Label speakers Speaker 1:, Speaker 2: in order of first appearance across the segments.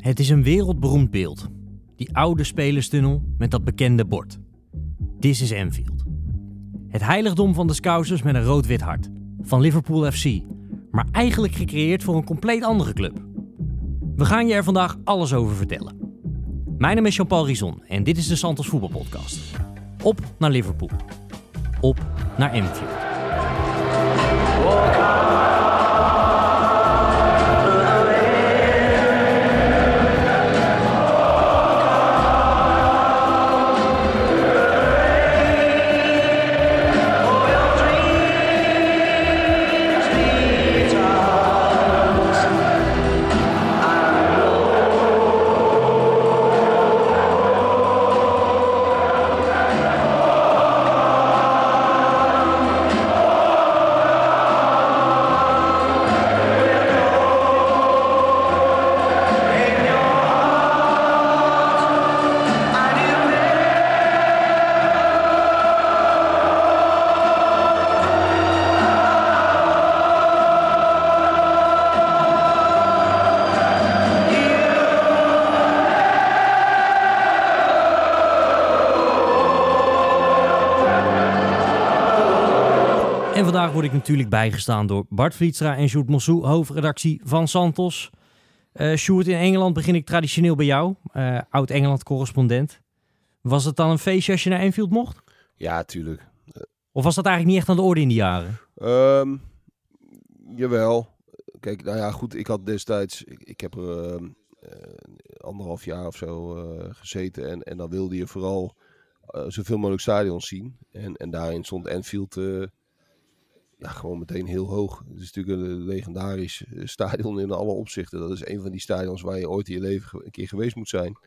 Speaker 1: Het is een wereldberoemd beeld. Die oude spelerstunnel met dat bekende bord. This is Anfield. Het heiligdom van de Scousers met een rood-wit hart. Van Liverpool FC. Maar eigenlijk gecreëerd voor een compleet andere club. We gaan je er vandaag alles over vertellen. Mijn naam is Jean-Paul Rison en dit is de Santos Voetbalpodcast. Op naar Liverpool. Op naar Anfield. Vandaag word ik natuurlijk bijgestaan door Bart Vlietstra en Sjoerd Mossou, hoofdredactie van Santos. Eh Sjoerd, in Engeland begin ik traditioneel bij jou, eh, oud-Engeland-correspondent. Was het dan een feestje als je naar Enfield mocht?
Speaker 2: Ja, tuurlijk.
Speaker 1: Of was dat eigenlijk niet echt aan de orde in die jaren?
Speaker 2: Ehm, jawel. Kijk, nou ja, goed. Ik had destijds... Ik, ik heb er ehm, eh, anderhalf jaar of zo eh, gezeten. En, en dan wilde je vooral eh, zoveel mogelijk stadions zien. En, en daarin stond Anfield eh, ja, gewoon meteen heel hoog. Het is natuurlijk een legendarisch eh, stadion in alle opzichten. Dat is een van die stadions waar je ooit in je leven een keer geweest moet zijn.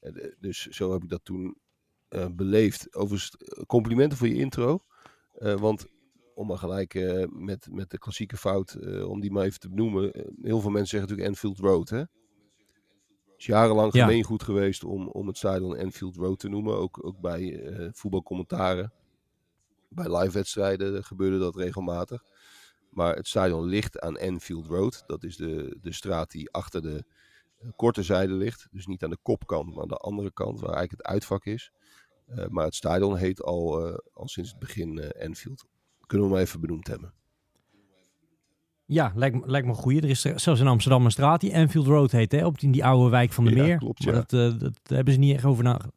Speaker 2: Eh, dus zo heb ik dat toen eh, beleefd. Overigens, complimenten voor je intro. Want om maar gelijk met, met de klassieke fout, om die maar even te benoemen. heel veel mensen zeggen natuurlijk Anfield Road. Hè? Het is jarenlang
Speaker 1: Ja.
Speaker 2: gemeengoed geweest om, om het stadion Anfield Road te noemen. Ook, ook bij voetbalcommentaren. Bij live wedstrijden gebeurde dat regelmatig. Maar het stadion ligt aan Anfield Road. Dat is de, de straat die achter de eh, korte zijde ligt. Dus niet aan de kopkant, maar aan de andere kant, waar eigenlijk het uitvak is. Eh, maar het stadion heet al, eh, al sinds het begin eh, Anfield. Kunnen we hem even benoemd hebben.
Speaker 1: Ja, lijkt, me- lijkt me een goeie. Er is er- zelfs in Amsterdam een straat die Enfield Road heet, hè? Op die, die oude wijk van de
Speaker 2: Ja,
Speaker 1: Meer.
Speaker 2: klopt,
Speaker 1: maar dat, eh, dat hebben ze niet echt over nagedacht.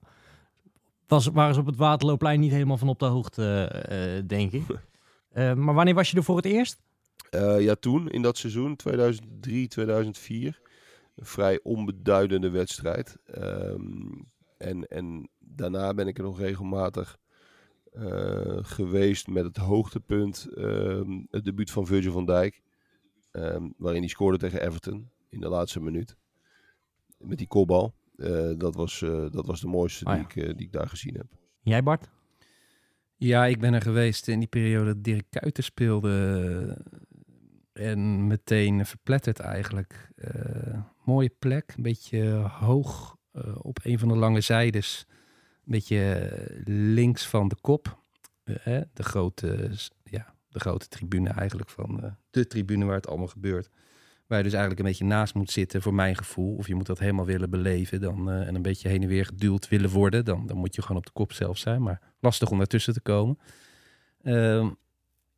Speaker 1: Was, waren ze op het Waterloopplein niet helemaal van op de hoogte, eh, denk ik. Eh, maar wanneer was je er voor het eerst?
Speaker 2: Eh, ja, toen in dat seizoen, 2003, 2004, een vrij onbeduidende wedstrijd. Ehm, en, en daarna ben ik er nog regelmatig geweest met het hoogtepunt, ehm, het debuut van Virgil van Dijk. ehm, waarin hij scoorde tegen Everton in de laatste minuut. Met die kopbal. Eh, dat, was, eh, dat was de mooiste
Speaker 1: Ah,
Speaker 2: die, ik, eh, die ik daar gezien heb.
Speaker 1: Jij, Bart?
Speaker 3: Ja, ik ben er geweest in die periode dat Dirk Kuyter speelde. En meteen verpletterd eigenlijk. Eh, mooie plek, een beetje hoog eh, op een van de lange zijdes. Een beetje links van de kop. Hè, de, grote, ja, de grote tribune eigenlijk van eh, de tribune waar het allemaal gebeurt. Waar je dus eigenlijk een beetje naast moet zitten voor mijn gevoel. Of je moet dat helemaal willen beleven dan, eh, en een beetje heen en weer geduwd willen worden. Dan, dan moet je gewoon op de kop zelf zijn. Maar lastig om daartussen te komen. Ehm,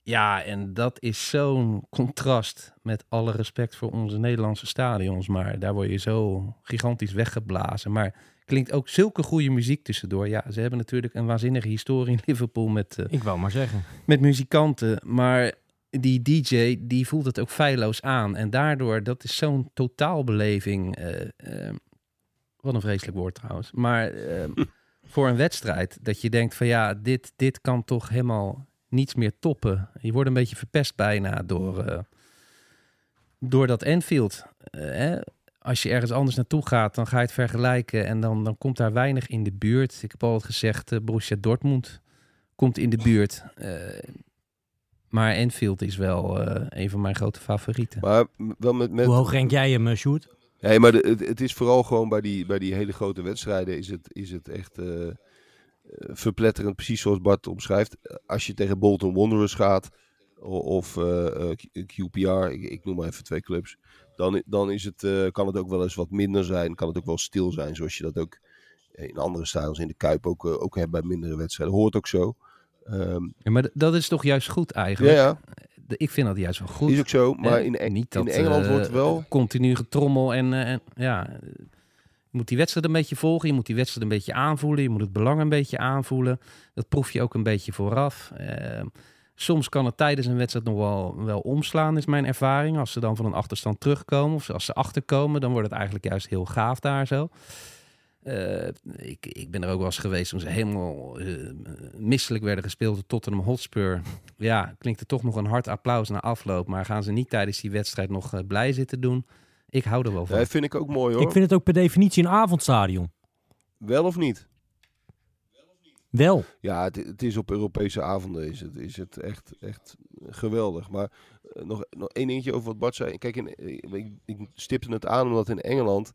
Speaker 3: ja, en dat is zo'n contrast met alle respect voor onze Nederlandse stadions. Maar daar word je zo gigantisch weggeblazen. Maar klinkt ook zulke goede muziek tussendoor. Ja, ze hebben natuurlijk een waanzinnige historie in Liverpool met, eh,
Speaker 1: Ik wou maar zeggen.
Speaker 3: met muzikanten. Maar die DJ, die voelt het ook feilloos aan. En daardoor, dat is zo'n totaalbeleving. eh, wat een vreselijk woord trouwens. Maar eh, voor een wedstrijd, dat je denkt van ja, dit, dit kan toch helemaal niets meer toppen. Je wordt een beetje verpest bijna door, door dat Enfield. Hè? Als je ergens anders naartoe gaat, dan ga je het vergelijken. En dan, dan komt daar weinig in de buurt. Ik heb altijd gezegd, Borussia Dortmund komt in de buurt. Maar Enfield is wel eh, een van mijn grote favorieten.
Speaker 2: Maar wel met, met,
Speaker 1: Hoe hoog rank jij hem, eh, Sjoerd?
Speaker 2: Nee, maar de- het, het is vooral gewoon bij die, bij die hele grote wedstrijden is het, is het echt eh, verpletterend, precies zoals Bart omschrijft. Als je tegen Bolton Wanderers gaat of eh, eh, QPR, ik, ik noem maar even twee clubs, dan, dan is het, eh, kan het ook wel eens wat minder zijn. Kan het ook wel stil zijn, zoals je dat ook in andere stijls in de Kuip ook, ook hebt bij mindere wedstrijden. Hoort ook zo. Ehm,
Speaker 3: Ja, maar dat is toch juist goed eigenlijk?
Speaker 2: ja,
Speaker 3: Ik vind dat juist wel goed.
Speaker 2: is ook zo. Maar
Speaker 3: Eh,
Speaker 2: in, Eng-
Speaker 3: niet
Speaker 2: in
Speaker 3: dat,
Speaker 2: Engeland
Speaker 3: eh,
Speaker 2: wordt wel...
Speaker 3: Continu getrommel en, eh, en ja... eh, Je moet die wedstrijd een beetje volgen, je moet die wedstrijd een beetje aanvoelen, je moet het belang een beetje aanvoelen. Dat proef je ook een beetje vooraf. Eh, soms kan het tijdens een wedstrijd nog wel, wel omslaan, is mijn ervaring. Als ze dan van een achterstand terugkomen of als ze achterkomen, dan wordt het eigenlijk juist heel gaaf daar zo. Eh, ik, ik ben er ook wel eens geweest toen ze helemaal eh, misselijk werden gespeeld door Tottenham Hotspur. Ja, klinkt er toch nog een hard applaus na afloop. Maar gaan ze niet tijdens die wedstrijd nog eh, blij zitten doen? Ik hou er wel van.
Speaker 2: Ja, vind ik ook mooi hoor.
Speaker 1: Ik vind het ook per definitie een avondstadion.
Speaker 2: Wel of niet?
Speaker 1: Wel.
Speaker 2: Ja, het, het is op Europese avonden is het, is het echt, echt geweldig. Maar nog, nog één dingetje over wat Bart zei. Kijk, in, ik, ik stipte het aan omdat in Engeland...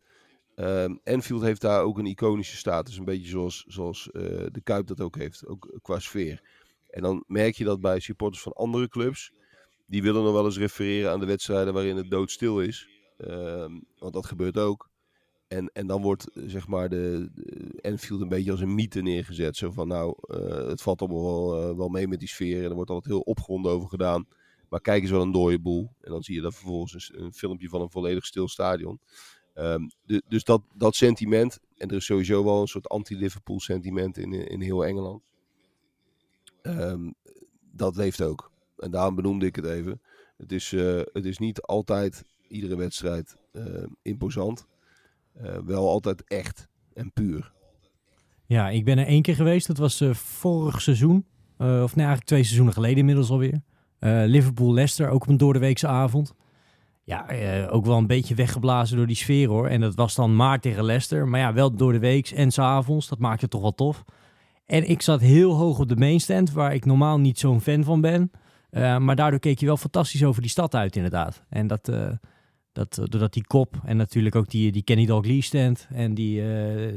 Speaker 2: ehm Enfield heeft daar ook een iconische status. Een beetje zoals, zoals eh, de Kuip dat ook heeft. Ook qua sfeer. En dan merk je dat bij supporters van andere clubs... Die willen nog wel eens refereren aan de wedstrijden waarin het doodstil is. Ehm, want dat gebeurt ook. En, en dan wordt eh, zeg maar de, Enfield een beetje als een mythe neergezet. Zo van nou, eh, het valt allemaal wel, wel mee met die sfeer. En er wordt altijd heel opgewonden over gedaan. Maar kijk eens wel een dode boel. En dan zie je dan vervolgens een filmpje van een volledig stil stadion. Ehm, de- dus dat, dat sentiment. En er is sowieso wel een soort anti-Liverpool sentiment in, in heel Engeland. Ehm, dat leeft ook. En daarom benoemde ik het even. Het is, eh, het is niet altijd iedere wedstrijd eh, imposant. Eh, wel altijd echt en puur.
Speaker 1: Ja, ik ben er één keer geweest. Dat was eh, vorig seizoen. Eh, of nee, eigenlijk twee seizoenen geleden inmiddels alweer. Eh Liverpool-Leicester, ook op een doordeweekse avond. Ja, eh, ook wel een beetje weggeblazen door die sfeer hoor. En dat was dan maar tegen Leicester. Maar ja, wel door de weeks en s'avonds. Dat maakt het toch wel tof. En ik zat heel hoog op de mainstand, waar ik normaal niet zo'n fan van ben. Eh, maar daardoor keek je wel fantastisch over die stad uit inderdaad. En dat, eh, dat, doordat die kop en natuurlijk ook die, die Kenny Dalglish stand en die,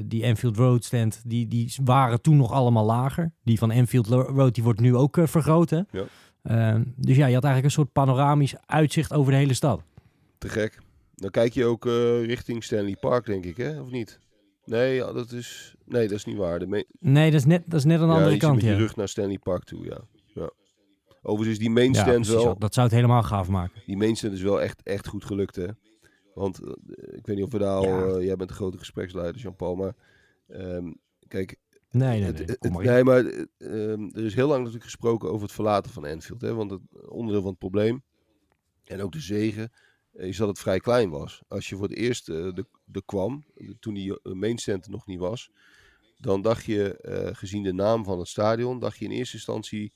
Speaker 1: die Enfield Road stand, die, die waren toen nog allemaal lager. Die van Enfield Road die wordt nu ook vergroot. Hè?
Speaker 2: Ja.
Speaker 1: Eh, dus ja, je had eigenlijk een soort panoramisch uitzicht over de hele stad.
Speaker 2: Te gek. Dan kijk je ook eh, richting Stanley Park, denk ik, hè? Of niet? Nee, ja, dat is, nee, dat is niet waar. De
Speaker 1: Nee, dat is net, dat is net een
Speaker 2: ja,
Speaker 1: andere kant.
Speaker 2: met je
Speaker 1: Ja.
Speaker 2: rug naar Stanley Park toe, ja. ja. Overigens is die main stand wel...
Speaker 1: dat zou het helemaal gaaf maken.
Speaker 2: Die mainstand is wel echt, echt goed gelukt, hè? Want eh, ik weet niet of we daar al... Eh, jij bent de grote gespreksleider, Jean-Paul, maar... ehm, kijk,
Speaker 1: Nee, nee, nee.
Speaker 2: het-
Speaker 1: maar
Speaker 2: nee, maar eh, ehm, er is heel lang natuurlijk gesproken over het verlaten van Anfield. Hè? Want het onderdeel van het probleem, en ook de zegen, is dat het vrij klein was. Als je voor het eerst eh, de, de kwam, toen die eh, mainstand er nog niet was, dan dacht je, eh, gezien de naam van het stadion, dacht je in eerste instantie,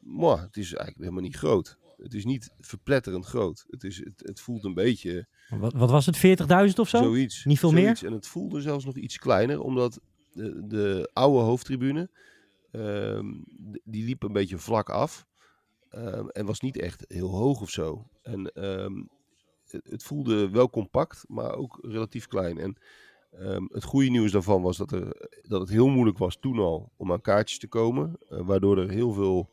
Speaker 2: "Mwah, het is eigenlijk helemaal niet groot. Het is niet verpletterend groot. Het, is, het, het voelt een beetje
Speaker 1: Wat, wat was het, 40.000 of zo?
Speaker 2: Zoiets.
Speaker 1: Niet veel
Speaker 2: Zoiets. En het voelde zelfs nog iets kleiner, omdat de, de oude hoofdtribune, ehm, die liep een beetje vlak af. ehm, en was niet echt heel hoog of zo. En ehm, het, voelde wel compact, maar ook relatief klein. En ehm, het goede nieuws daarvan was dat, er, dat het heel moeilijk was toen al om aan kaartjes te komen. eh, waardoor er heel veel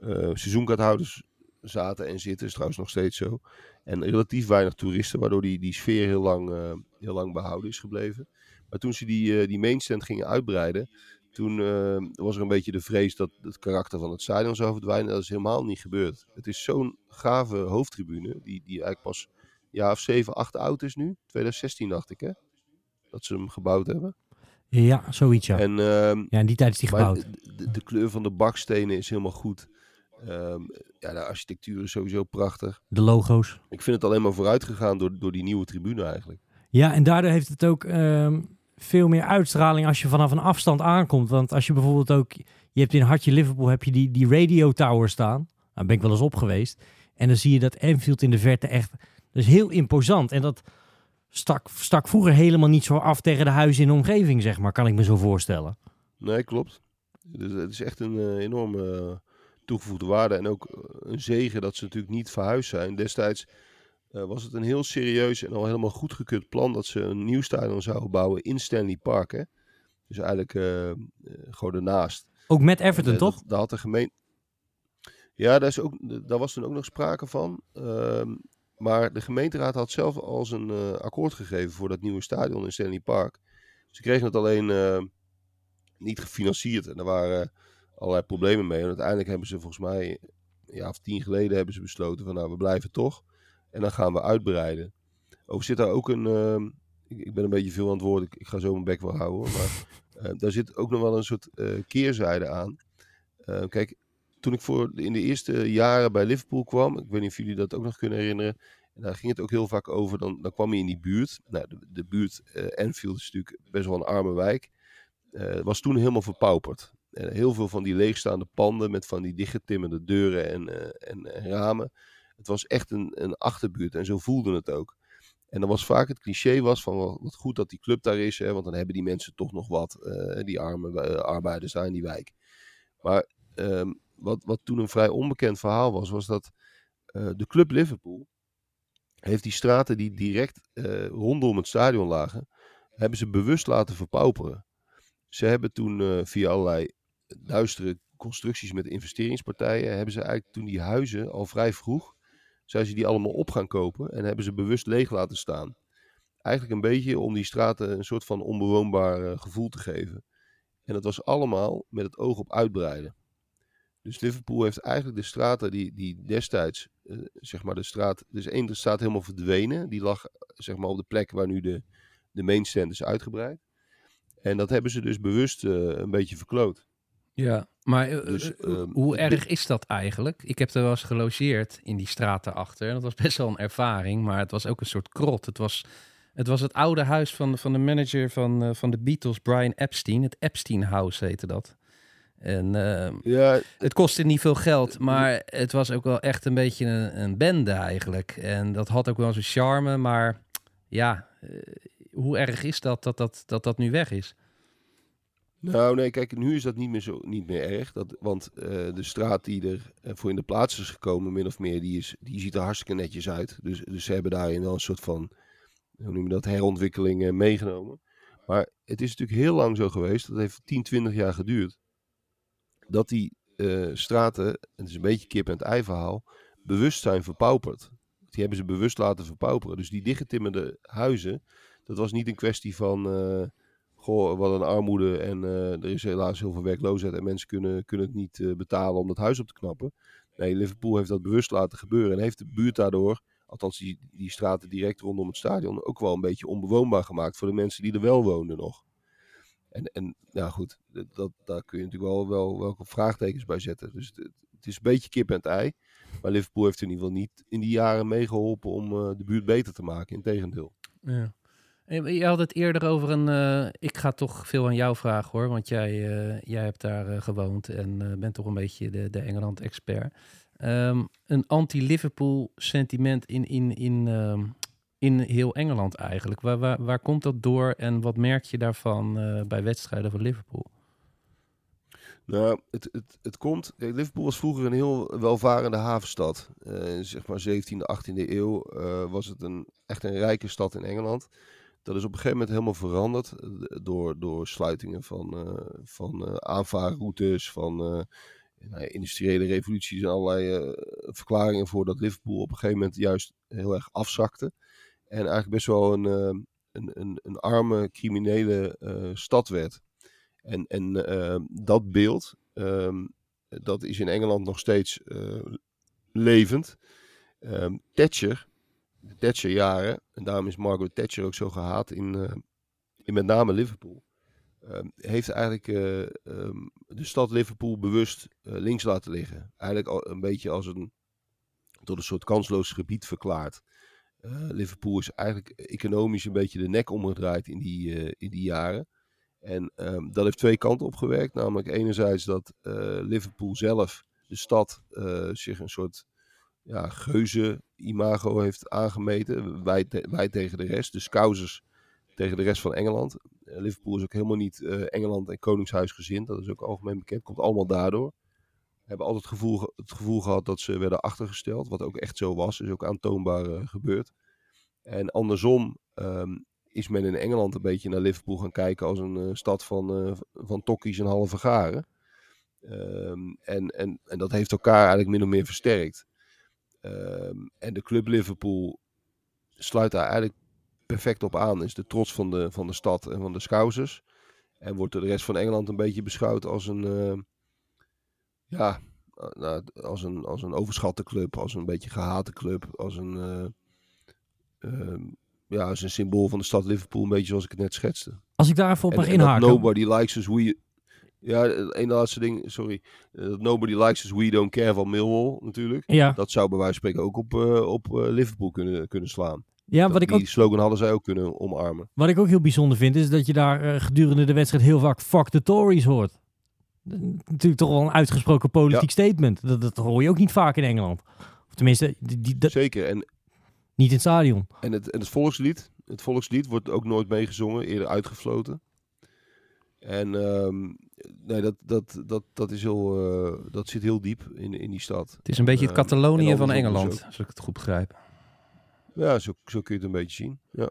Speaker 2: eh seizoenkaarthouders zaten en zitten. is trouwens nog steeds zo. En relatief weinig toeristen, waardoor die, die sfeer heel lang, eh, heel lang behouden is gebleven. Maar toen ze die, die mainstand gingen uitbreiden, toen was er een beetje de vrees dat het karakter van het stadion zou verdwijnen. Dat is helemaal niet gebeurd. Het is zo'n gave hoofdtribune, die, die eigenlijk pas jaar of 7, 8 oud is nu. 2016 dacht ik hè, dat ze hem gebouwd hebben.
Speaker 1: Ja, zoiets ja.
Speaker 2: En, ehm,
Speaker 1: Ja, in die tijd is die gebouwd.
Speaker 2: de, kleur van de bakstenen is helemaal goed. Ehm, ja, de architectuur is sowieso prachtig.
Speaker 1: De logo's.
Speaker 2: Ik vind het alleen maar vooruit gegaan door, door die nieuwe tribune eigenlijk.
Speaker 1: Ja, en daardoor heeft het ook ehm, veel meer uitstraling als je vanaf een afstand aankomt. Want als je bijvoorbeeld ook... Je hebt in Hartje Liverpool heb je die, die radio tower staan. Daar ben ik wel eens op geweest. En dan zie je dat Anfield in de verte echt... Dat is heel imposant. En dat stak, stak vroeger helemaal niet zo af tegen de huizen in de omgeving, zeg maar. Kan ik me zo voorstellen.
Speaker 2: Nee, klopt. Dus het is echt een eh, enorme eh, toegevoegde waarde. En ook eh, een zegen dat ze natuurlijk niet verhuisd zijn. Destijds was het een heel serieus en al helemaal goedgekeurd plan dat ze een nieuw stadion zouden bouwen in Stanley Park. Hè? Dus eigenlijk gewoon ernaast.
Speaker 1: Ook met Everton,
Speaker 2: En,
Speaker 1: toch?
Speaker 2: dat- Daar had de gemeente... Ja, daar, is ook, daar was toen ook nog sprake van. Ehm, Maar de gemeenteraad had zelf al zijn uh, akkoord gegeven voor dat nieuwe stadion in Stanley Park. Ze kregen het alleen uh, niet gefinancierd. En er waren allerlei problemen mee. En uiteindelijk hebben ze volgens mij een jaar of tien geleden hebben ze besloten van nou we blijven toch. En dan gaan we uitbreiden. Ook zit daar ook een. Uh, ik, ik, ben een beetje veel aan. Ik, ik ga zo mijn bek wel houden. Maar daar zit ook nog wel een soort keerzijde aan. kijk, toen ik voor in de eerste jaren bij Liverpool kwam, ik weet niet of jullie dat ook nog kunnen herinneren, en daar ging het ook heel vaak over, dan, dan kwam je in die buurt. Nou, de, buurt uh, Enfield is natuurlijk best wel een arme wijk. Uh, was toen helemaal verpauperd. Heel veel van die leegstaande panden met van die dichtgetimmerde deuren en, uh, en, en, ramen. Het was echt een, een achterbuurt en zo voelde het ook. En dan was vaak het cliché was van wat goed dat die club daar is, hè, want dan hebben die mensen toch nog wat, die arme arbeiders daar in die wijk. Maar um, wat, wat toen een vrij onbekend verhaal was, was dat uh, de club Liverpool heeft die straten die direct uh, rondom het stadion lagen, hebben ze bewust laten verpauperen. Ze hebben toen uh, via allerlei duistere constructies met investeringspartijen, hebben ze eigenlijk toen die huizen al vrij vroeg, zijn ze die allemaal op gaan kopen en hebben ze bewust leeg laten staan. Eigenlijk een beetje om die straten een soort van onbewoonbaar gevoel te geven. En dat was allemaal met het oog op uitbreiden. Dus Liverpool heeft eigenlijk de straten die, die destijds, uh, zeg maar de straat, dus één straat helemaal verdwenen. Die lag zeg maar op de plek waar nu de, de mainstand is uitgebreid. En dat hebben ze dus bewust uh, een beetje verkloot.
Speaker 3: Ja, maar uh, dus, hoe erg is dat eigenlijk? Ik heb er wel eens gelogeerd in die straten achter. Dat was best wel een ervaring, maar het was ook een soort krot. Het was het, was het oude huis van, van de manager van, van de Beatles, Brian Epstein. Het Epstein House heette dat. En uh, ja, het kostte niet veel geld, maar het was ook wel echt een beetje een, een bende eigenlijk. En dat had ook wel zijn charme, maar ja, uh, hoe erg is dat dat, dat dat dat nu weg is?
Speaker 2: Nou, nee, kijk, nu is dat niet meer, zo, niet meer erg. Dat, want uh, de straat die er voor in de plaats is gekomen, min of meer, die, is, die ziet er hartstikke netjes uit. Dus, dus ze hebben daarin wel een soort van, hoe noem je dat, herontwikkeling meegenomen. Maar het is natuurlijk heel lang zo geweest, dat heeft 10, 20 jaar geduurd dat die uh, straten, het is een beetje kip en het ei verhaal, bewust zijn verpauperd. Die hebben ze bewust laten verpauperen. Dus die dichtgetimmerde huizen, dat was niet een kwestie van, uh, goh, wat een armoede en uh, er is helaas heel veel werkloosheid en mensen kunnen, kunnen het niet betalen om dat huis op te knappen. Nee, Liverpool heeft dat bewust laten gebeuren en heeft de buurt daardoor, althans die, die straten direct rondom het stadion, ook wel een beetje onbewoonbaar gemaakt voor de mensen die er wel woonden nog. En, en ja, goed, dat, daar kun je natuurlijk wel, wel welke vraagtekens bij zetten. Dus het, is een beetje kip en het ei. Maar Liverpool heeft in ieder geval niet in die jaren meegeholpen om uh, de buurt beter te maken. Integendeel.
Speaker 3: Ja. Je had het eerder over een. Uh, ik ga toch veel aan jou vragen hoor, want jij, uh, jij hebt daar gewoond en bent toch een beetje de, de Engeland-expert. Um, een anti-Liverpool sentiment in, in, in, um, in heel Engeland eigenlijk. Waar, waar, waar komt dat door en wat merk je daarvan uh, bij wedstrijden van Liverpool?
Speaker 2: Nou, het, het, het komt. Liverpool was vroeger een heel welvarende havenstad. Uh, zeg maar 17e, 18e eeuw uh, was het een, echt een rijke stad in Engeland. Dat is op een gegeven moment helemaal veranderd door, door sluitingen van, van aanvaarroutes, van nou, industriële revoluties en allerlei verklaringen voor dat Liverpool op een gegeven moment juist heel erg afzakte. En eigenlijk best wel een, uh, een, een, een, arme criminele uh, stad werd. En, en uh, dat beeld, um, dat is in Engeland nog steeds levend. Um, Thatcher, de Thatcher-jaren, en daarom is Margaret Thatcher ook zo gehaat in, in met name Liverpool. Heeft eigenlijk de stad Liverpool bewust links laten liggen. Eigenlijk al een beetje als een tot een soort kansloos gebied verklaard. Liverpool is eigenlijk economisch een beetje de nek omgedraaid in die, uh, in die jaren. En um, dat heeft twee kanten op gewerkt. Namelijk enerzijds dat uh, Liverpool zelf, de stad, zich een soort ja, geuze-imago heeft aangemeten. Wij, wij, tegen de rest. De Scousers tegen de rest van Engeland. Liverpool is ook helemaal niet Engeland en Koningshuis gezind. Dat is ook algemeen bekend. Komt allemaal daardoor hebben altijd het gevoel, het gevoel gehad dat ze werden achtergesteld. Wat ook echt zo was. Is ook aantoonbaar uh, gebeurd. En andersom um, is men in Engeland een beetje naar Liverpool gaan kijken als een uh, stad van, uh, van tokkies en halve garen. Um, en, en, en dat heeft elkaar eigenlijk min of meer versterkt. Ehm, en de club Liverpool sluit daar eigenlijk perfect op aan. Is de trots van de, van de stad en van de Scousers. En wordt de rest van Engeland een beetje beschouwd als een, eh, ja, eh, nou, als, een, als een overschatte club, als een beetje gehate club, als een, eh, ehm, ja, als een symbool van de stad Liverpool, een beetje zoals ik het net schetste.
Speaker 1: Als ik daar even op
Speaker 2: En-
Speaker 1: mag inhaken.
Speaker 2: nobody likes us, we... Ja, een laatste ding, sorry. Eh, nobody likes us, we don't care van Millwall natuurlijk.
Speaker 1: Ja,
Speaker 2: Dat zou bij wijze van spreken ook op, eh, op eh, Liverpool kunnen, kunnen slaan.
Speaker 1: ja
Speaker 2: Dat-
Speaker 1: wat, ik
Speaker 2: die
Speaker 1: ook,
Speaker 2: slogan hadden zij ook kunnen omarmen.
Speaker 1: wat ik ook heel bijzonder vind, is dat je daar eh, gedurende de wedstrijd heel vaak fuck the Tories hoort. Natuurlijk toch wel een uitgesproken politiek statement. Dat, dat hoor je ook niet vaak in Engeland. Of tenminste, die, die- dat-
Speaker 2: Zeker. En,
Speaker 1: niet in het stadion.
Speaker 2: en, het, en het volkslied, het volkslied wordt ook nooit meegezongen, eerder uitgefloten. En ehm, nee, dat, dat, dat, dat, is heel, eh, dat zit heel diep in, in die stad.
Speaker 3: Het is een beetje het
Speaker 2: Ehm,
Speaker 3: Catalonië van
Speaker 2: dus
Speaker 3: Engeland, als ik het goed begrijp.
Speaker 2: Ja, zo, zo kun je het een beetje zien. Ja.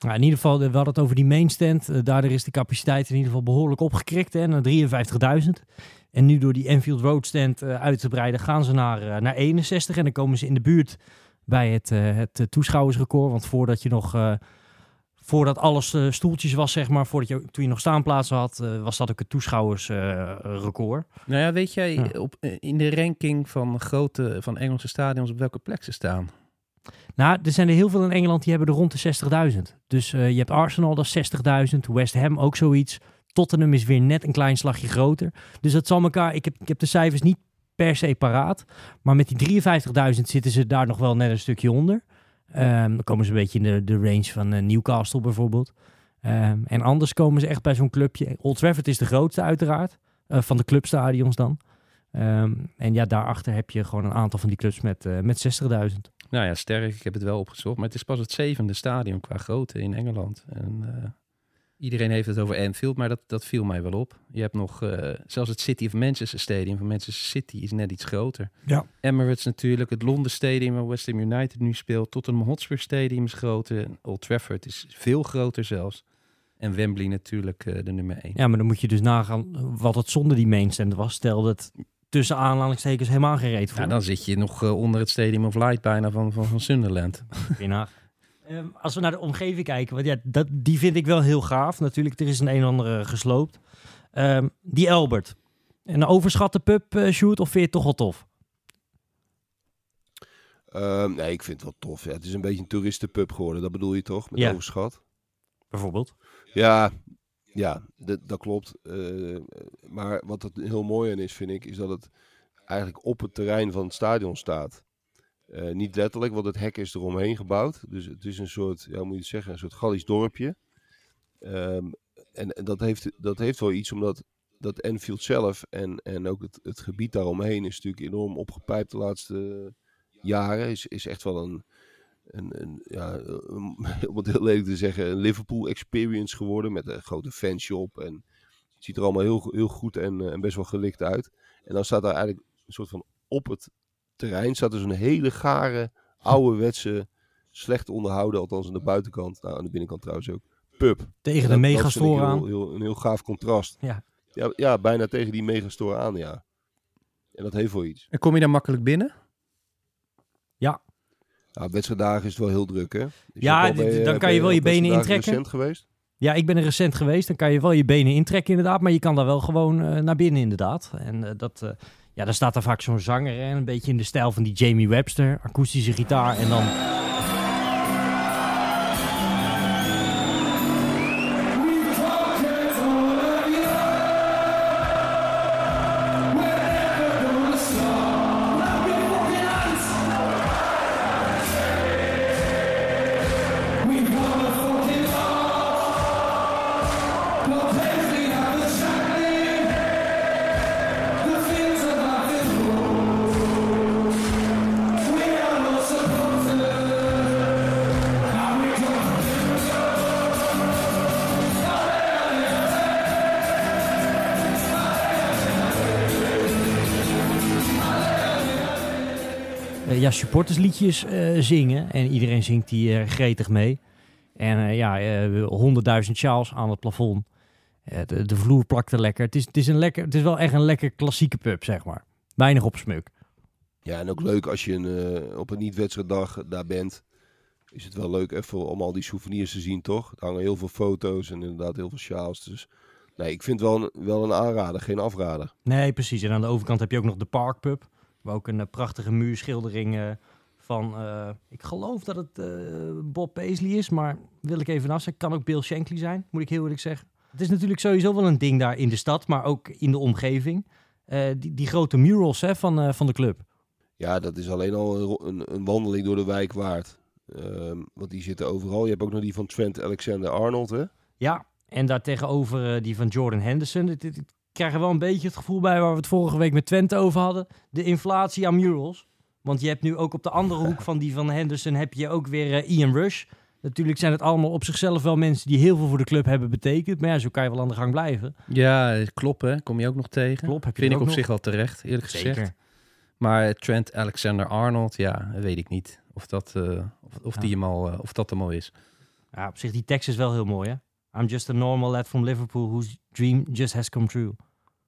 Speaker 1: Nou, in ieder geval, we hadden het over die mainstand. Eh, daardoor is de capaciteit in ieder geval behoorlijk opgekrikt hè, naar 53.000. En nu door die Enfield Road stand eh, uit te breiden gaan ze naar, eh, naar 61. En dan komen ze in de buurt bij het, het toeschouwersrecord. Want voordat je nog... voordat alles stoeltjes was, zeg maar, voordat je, toen je nog staanplaatsen had, was dat ook het toeschouwersrecord.
Speaker 3: Nou ja, weet jij
Speaker 1: Ja.
Speaker 3: op, in de ranking van grote van Engelse stadions op welke plek ze staan?
Speaker 1: Nou, er zijn er heel veel in Engeland die hebben er rond de 60.000. Dus eh, je hebt Arsenal, dat is 60.000. West Ham ook zoiets. Tottenham is weer net een klein slagje groter. Dus dat zal elkaar... Ik heb, ik heb de cijfers niet per se paraat. Maar met die 53.000 zitten ze daar nog wel net een stukje onder. Ehm, dan komen ze een beetje in de, de range van eh, Newcastle bijvoorbeeld. Ehm, en anders komen ze echt bij zo'n clubje. Old Trafford is de grootste uiteraard. eh, van de clubstadions dan. Ehm, en ja, daarachter heb je gewoon een aantal van die clubs met, eh, met 60.000.
Speaker 3: Nou ja, sterk, ik heb het wel opgezocht. Maar het is pas het zevende stadion qua grootte in Engeland. En eh, iedereen heeft het over Anfield, maar dat, dat viel mij wel op. Je hebt nog, eh, zelfs het City of Manchester Stadium van Manchester City is net iets groter.
Speaker 1: Ja.
Speaker 3: Emirates natuurlijk, het Londen Stadium waar West Ham United nu speelt. Tottenham Hotspur Stadium is groter. Old Trafford is veel groter zelfs. En Wembley natuurlijk eh, de nummer 1.
Speaker 1: Ja, maar dan moet je dus nagaan wat het zonder die mainstand was. Stel dat tussen aanhalingstekens helemaal geen reet voor.
Speaker 3: Ja, dan zit je nog eh, onder het Stadium of Light bijna van, van, van Sunderland.
Speaker 1: Je nagaan. Ehm, als we naar de omgeving kijken, want ja, dat, die vind ik wel heel gaaf. Natuurlijk, er is een een en ander eh, gesloopt. Ehm, die Albert. Een overschatte pub, eh, shoot, of vind je het toch wel tof?
Speaker 2: Ehm, nee, ik vind het wel tof. Ja, het is een beetje een toeristenpub geworden. Dat bedoel je toch? Met
Speaker 1: Ja.
Speaker 2: overschat.
Speaker 1: Bijvoorbeeld.
Speaker 2: Ja, ja dat, klopt. Eh, maar wat er heel mooi aan is, vind ik, is dat het eigenlijk op het terrein van het stadion staat. Eh, niet letterlijk, want het hek is eromheen gebouwd. Dus het is een soort, ja, moet je het zeggen, een soort Gallisch dorpje. Ehm, en en dat, heeft, dat heeft wel iets, omdat dat Enfield zelf en, en ook het, het gebied daaromheen is natuurlijk enorm opgepijpt de laatste jaren. Is, is echt wel een, een, een, ja, een- om het heel lelijk te zeggen, een Liverpool experience geworden. Met een grote fanshop. En het ziet er allemaal heel, heel goed en, eh, en best wel gelikt uit. En dan staat daar eigenlijk een soort van op het terrein staat dus een hele gare, ouderwetse, slecht onderhouden, althans aan de buitenkant, nou aan de binnenkant trouwens ook, pub.
Speaker 1: Tegen de megastore
Speaker 2: heel-
Speaker 1: aan.
Speaker 2: heel- een heel gaaf contrast.
Speaker 1: Ja.
Speaker 2: Ja, ja, bijna tegen die megastore aan, ja. En dat heeft wel iets.
Speaker 3: En kom je daar makkelijk binnen?
Speaker 2: Ja, op wedstrijddagen is het wel heel druk, hè? Is
Speaker 1: Ja,
Speaker 2: bij,
Speaker 1: dan kan je wel je benen intrekken.
Speaker 2: recent geweest?
Speaker 1: Ja, ik ben er recent geweest. Dan kan je wel je benen intrekken inderdaad. Maar je kan daar wel gewoon eh, naar binnen inderdaad. En eh, dat... eh, ja, dan staat er vaak zo'n zanger, hè, een beetje in de stijl van die Jamie Webster, akoestische gitaar en dan supportersliedjes eh, zingen. En iedereen zingt die eh, gretig mee. En eh, ja, honderdduizend sjaals aan het plafond. De, de vloer plakt er lekker. Het is, het, is een lekker. het is wel echt een lekker klassieke pub, zeg maar. Weinig op smuk.
Speaker 2: Ja, en ook leuk als je een, op een niet-wedstrijddag daar bent. Is het wel leuk even om al die souvenirs te zien, toch? Er hangen heel veel foto's en inderdaad heel veel sjaals. Dus nee, ik vind wel een, wel een aanrader, geen afrader.
Speaker 1: Nee, precies. En aan de overkant heb je ook nog de Parkpub. Waar ook een uh, prachtige muurschildering uh, van... ik geloof dat het Bob Paisley is, maar wil ik even afzeggen. Kan ook Bill Shankly zijn, moet ik heel eerlijk zeggen. Het is natuurlijk sowieso wel een ding daar in de stad, maar ook in de omgeving. die, die grote murals hè, van, van de club.
Speaker 2: Ja, dat is alleen al een, een wandeling door de wijk waard. Um, want die zitten overal. Je hebt ook nog die van Trent Alexander-Arnold, hè?
Speaker 1: Ja, en daartegenover uh, die van Jordan Henderson. Krijg er wel een beetje het gevoel bij waar we het vorige week met Twente over hadden. De inflatie aan murals. Want je hebt nu ook op de andere hoek van die van Henderson heb je ook weer uh, Ian Rush. Natuurlijk zijn het allemaal op zichzelf wel mensen die heel veel voor de club hebben betekend. Maar ja, zo kan je wel aan de gang blijven.
Speaker 3: Ja, klopt hè. Kom je ook nog tegen.
Speaker 1: Klopt, heb je
Speaker 3: Vind ik op
Speaker 1: nog?
Speaker 3: zich wel terecht, eerlijk
Speaker 1: Zeker.
Speaker 3: gezegd. Maar Trent Alexander-Arnold, ja, weet ik niet. Of dat, uh, of, of
Speaker 1: Ja.
Speaker 3: die hem al, uh, of dat hem al is.
Speaker 1: Ja, op zich, die tekst is wel heel mooi, hè? I'm just a normal lad from Liverpool whose dream just has come true.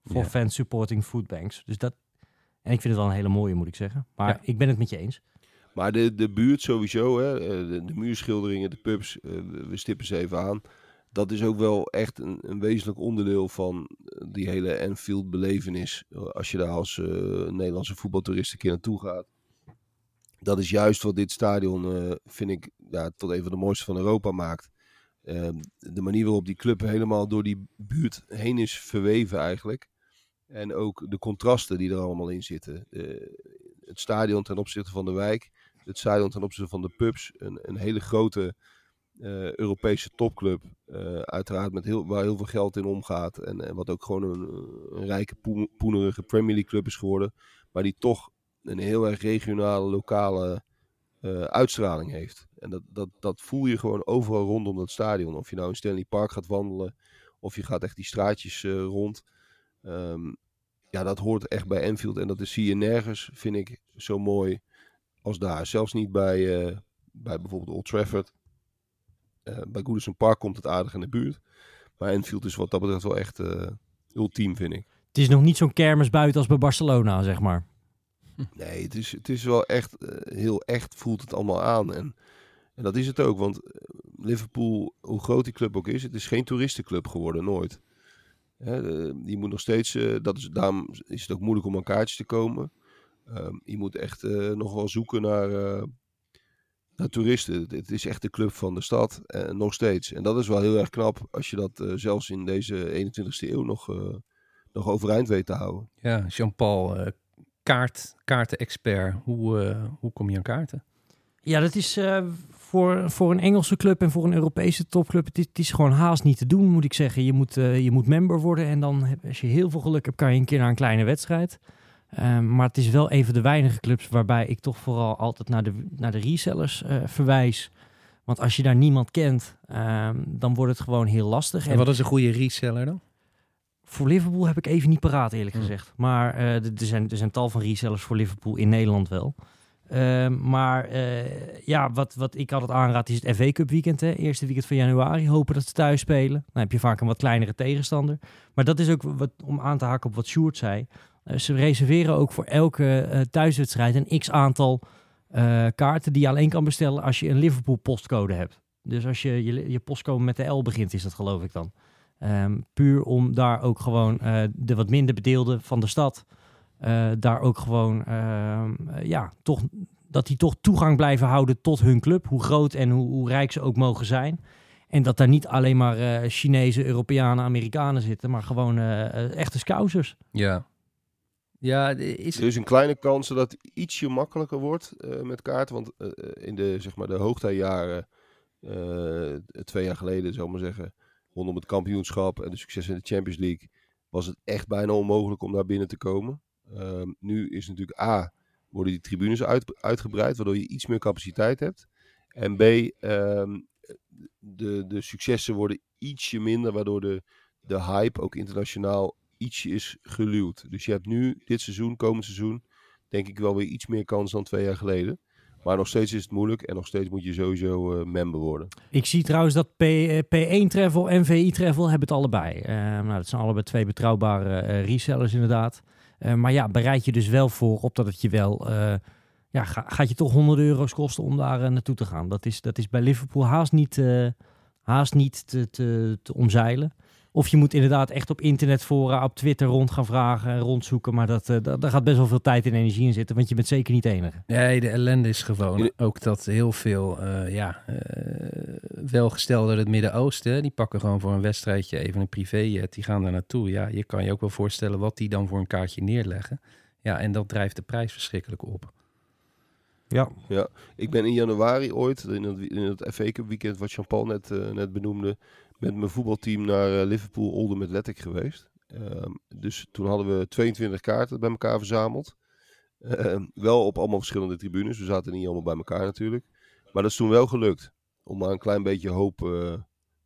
Speaker 1: For
Speaker 3: Ja.
Speaker 1: fans supporting food banks. Dus dat... En ik vind het wel een hele mooie, moet ik zeggen. Maar
Speaker 3: Ja.
Speaker 1: ik ben het met je eens.
Speaker 2: Maar de, de buurt sowieso, hè, eh, de, de muurschilderingen, de pubs, eh, we stippen ze even aan. Dat is ook wel echt een, een wezenlijk onderdeel van eh, die hele Anfield belevenis. Eh, Als je daar als Nederlandse voetbaltoerist een keer naartoe gaat. Dat is juist wat dit stadion, vind ik, ja, tot een van de mooiste van Europa maakt. De manier waarop die club helemaal door die buurt heen is verweven eigenlijk. En ook de contrasten die er allemaal in zitten. Eh, het stadion ten opzichte van de wijk het stadion ten opzichte van de pubs. Een, een hele grote eh, Europese topclub. eh, uiteraard met heel, waar heel veel geld in omgaat. En, wat ook gewoon een, een rijke, poe- poenerige Premier League club is geworden. Maar die toch een heel erg regionale, lokale uitstraling heeft. En dat, dat, dat voel je gewoon overal rondom dat stadion. Of je nou in Stanley Park gaat wandelen. Of je gaat echt die straatjes rond. Ehm, ja, dat hoort echt bij Enfield. En dat is, zie je nergens, vind ik, zo mooi als daar. Zelfs niet bij, eh, bij bijvoorbeeld Old Trafford. Eh, bij Goodison Park komt het aardig in de buurt. Maar Enfield is wat dat betreft wel echt eh, ultiem, vind ik.
Speaker 1: Het is nog niet zo'n kermis buiten als bij Barcelona, zeg maar.
Speaker 2: Nee, het is, het is wel echt heel echt, voelt het allemaal aan. En, en dat is het ook, want Liverpool, hoe groot die club ook is, het is geen toeristenclub geworden, nooit. Eh, je moet nog steeds, eh, dat is, daarom is het ook moeilijk om aan kaartjes te komen. Ehm, je moet echt eh, nog wel zoeken naar, naar toeristen. Het, is echt de club van de stad, eh, nog steeds. En dat is wel heel erg knap als je dat zelfs in deze 21ste eeuw nog, nog overeind weet te houden.
Speaker 3: Ja, Jean-Paul, kaart, kaarten-expert. Hoe, hoe kom je aan kaarten?
Speaker 1: Ja, dat is eh, voor, voor een Engelse club en voor een Europese topclub. Het is, het is gewoon haast niet te doen, moet ik zeggen. Je moet, eh, je moet member worden en dan, heb, als je heel veel geluk hebt, kan je een keer naar een kleine wedstrijd. Ehm, maar het is wel een van de weinige clubs waarbij ik toch vooral altijd naar de, naar de resellers eh, verwijs. Want als je daar niemand kent, ehm, dan wordt het gewoon heel lastig.
Speaker 3: En wat is een goede reseller dan?
Speaker 1: Voor Liverpool heb ik even niet paraat, eerlijk
Speaker 3: Hmm.
Speaker 1: gezegd. Maar er, zijn, er zijn tal van resellers voor Liverpool in Nederland wel. Ehm, maar eh, ja, wat, wat ik altijd aanraad is het FA Cup weekend. Hè? Eerste weekend van januari. Hopen dat ze thuis spelen. Dan heb je vaak een wat kleinere tegenstander. Maar dat is ook wat, om aan te haken op wat Sjoerd zei. Eh, ze reserveren ook voor elke eh, thuiswedstrijd een x-aantal kaarten die je alleen kan bestellen als je een Liverpool postcode hebt. Dus als je, je postcode met de L begint, is dat geloof ik dan. Ehm, puur om daar ook gewoon de wat minder bedeelden van de stad, daar ook gewoon, ehm, eh, ja, toch, dat die toch toegang blijven houden tot hun club, hoe groot en hoe, hoe rijk ze ook mogen zijn. En dat daar niet alleen maar eh Chinezen, Europeanen, Amerikanen zitten, maar gewoon eh, eh, echte scousers.
Speaker 3: Ja. Ja, is...
Speaker 2: Er is een kleine kans dat het ietsje makkelijker wordt eh, met kaarten. Want eh, eh, in de, zeg maar, de hoogtijjaren, eh, twee jaar geleden, zou ik maar zeggen, rondom het kampioenschap en de succes in de Champions League, was het echt bijna onmogelijk om daar binnen te komen. Ehm, nu is natuurlijk A, worden die tribunes uit, uitgebreid, waardoor je iets meer capaciteit hebt. En B, ehm, de, de successen worden ietsje minder, waardoor de, de hype ook internationaal ietsje is geluwd. Dus je hebt nu, dit seizoen, komend seizoen, denk ik wel weer iets meer kans dan twee jaar geleden. Maar nog steeds is het moeilijk en nog steeds moet je sowieso eh, member worden.
Speaker 1: Ik zie trouwens dat P, eh, P1 Travel en VI Travel hebben het allebei. Eh, nou, dat zijn allebei twee betrouwbare eh, resellers inderdaad. Maar ja, bereid je dus wel voor op dat het je wel... ja, gaat je toch 100 euro's kosten om daar naartoe te gaan. Dat is, dat is bij Liverpool haast niet, haast niet te, te, te omzeilen. Of je moet inderdaad echt op internetfora, op Twitter rond gaan vragen en rondzoeken. Maar dat, uh, daar gaat best wel veel tijd en energie in zitten, want je bent zeker niet de enige.
Speaker 3: Nee, de ellende is gewoon ook dat heel veel uh, ja, uh, welgesteld uit het Midden-Oosten, die pakken gewoon voor een wedstrijdje even een privéjet, die gaan daar naartoe. Ja, je kan je ook wel voorstellen wat die dan voor een kaartje neerleggen. Ja, en dat drijft de prijs verschrikkelijk op.
Speaker 2: Ja. ja, ik ben in januari ooit, in het, in het FA Cup weekend wat Jean-Paul net, net benoemde, met mijn voetbalteam naar uh, Liverpool Oldham Athletic geweest. Um, dus toen hadden we 22 kaarten bij elkaar verzameld. Uh, wel op allemaal verschillende tribunes. We zaten niet allemaal bij elkaar natuurlijk. Maar dat is toen wel gelukt. Om maar een klein beetje hoop uh,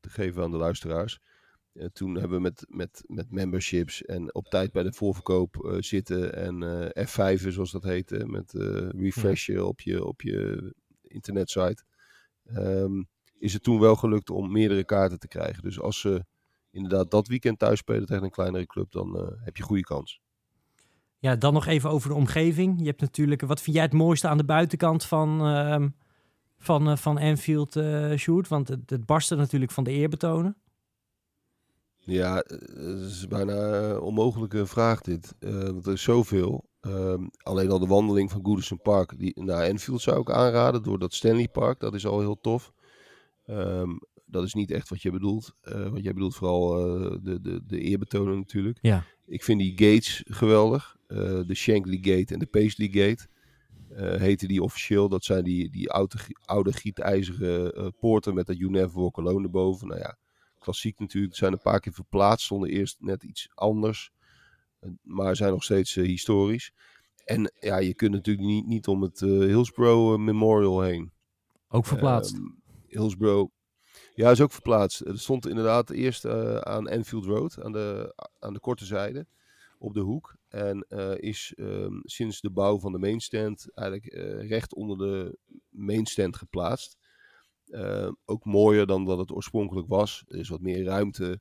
Speaker 2: te geven aan de luisteraars. Uh, toen hebben we met, met, met memberships en op tijd bij de voorverkoop zitten. En F5 zoals dat heette. Met refreshen op je, op je internetsite. Um, is het toen wel gelukt om meerdere kaarten te krijgen. Dus als ze inderdaad dat weekend thuis spelen tegen een kleinere club, dan uh, heb je goede kans.
Speaker 1: Ja, dan nog even over de omgeving. Je hebt natuurlijk, wat vind jij het mooiste aan de buitenkant van, uh, van, uh, van Anfield, Shoot? Want het, het barstte natuurlijk van de eerbetonen.
Speaker 2: Ja, het is bijna een onmogelijke vraag dit. want er is zoveel. Ehm, alleen al de wandeling van Goodison Park die, naar Anfield zou ik aanraden. Door dat Stanley Park, dat is al heel tof. Um, dat is niet echt wat je bedoelt. Uh, want jij bedoelt vooral uh, de, de, de eerbetonen natuurlijk.
Speaker 1: Ja.
Speaker 2: Ik vind die gates geweldig. Uh, de Shankly Gate en de Paisley Gate. heten die officieel. Dat zijn die, die oude, oude gietijzeren poorten met dat You Never Walk Alone erboven. Nou ja, klassiek natuurlijk. Zijn een paar keer verplaatst. Stonden eerst net iets anders. maar zijn nog steeds historisch. En ja, je kunt natuurlijk niet, niet om het Hillsborough Memorial heen.
Speaker 1: Ook verplaatst. Um,
Speaker 2: Hillsborough. Ja, is ook verplaatst. Er stond inderdaad eerst aan Enfield Road, aan de, aan de korte zijde, op de hoek. En uh, is um, sinds de bouw van de mainstand eigenlijk uh, recht onder de mainstand geplaatst. Ook mooier dan dat het oorspronkelijk was. Er is wat meer ruimte.